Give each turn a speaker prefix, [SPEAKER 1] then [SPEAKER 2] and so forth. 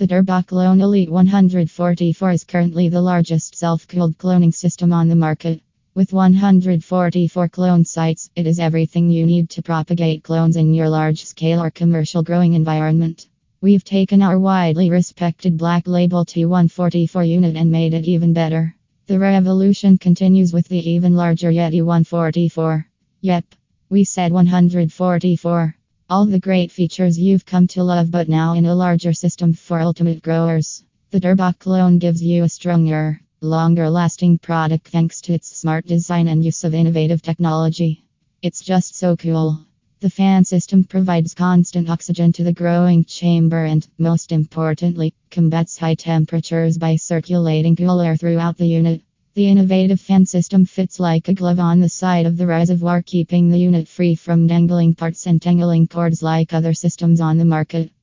[SPEAKER 1] The TurboKlone Elite 144 is currently the largest self-cooled cloning system on the market. With 144 clone sites, it is everything you need to propagate clones in your large scale or commercial growing environment. We've taken our widely respected black label T144 unit and made it even better. The revolution continues with the even larger yet E144. Yep, we said 144. All the great features you've come to love, but now in a larger system for ultimate growers. The TurboKlone gives you a stronger, longer lasting product thanks to its smart design and use of innovative technology. It's just so cool. The fan system provides constant oxygen to the growing chamber and, most importantly, combats high temperatures by circulating cool air throughout the unit. The innovative fan system fits like a glove on the side of the reservoir, keeping the unit free from dangling parts and tangling cords like other systems on the market.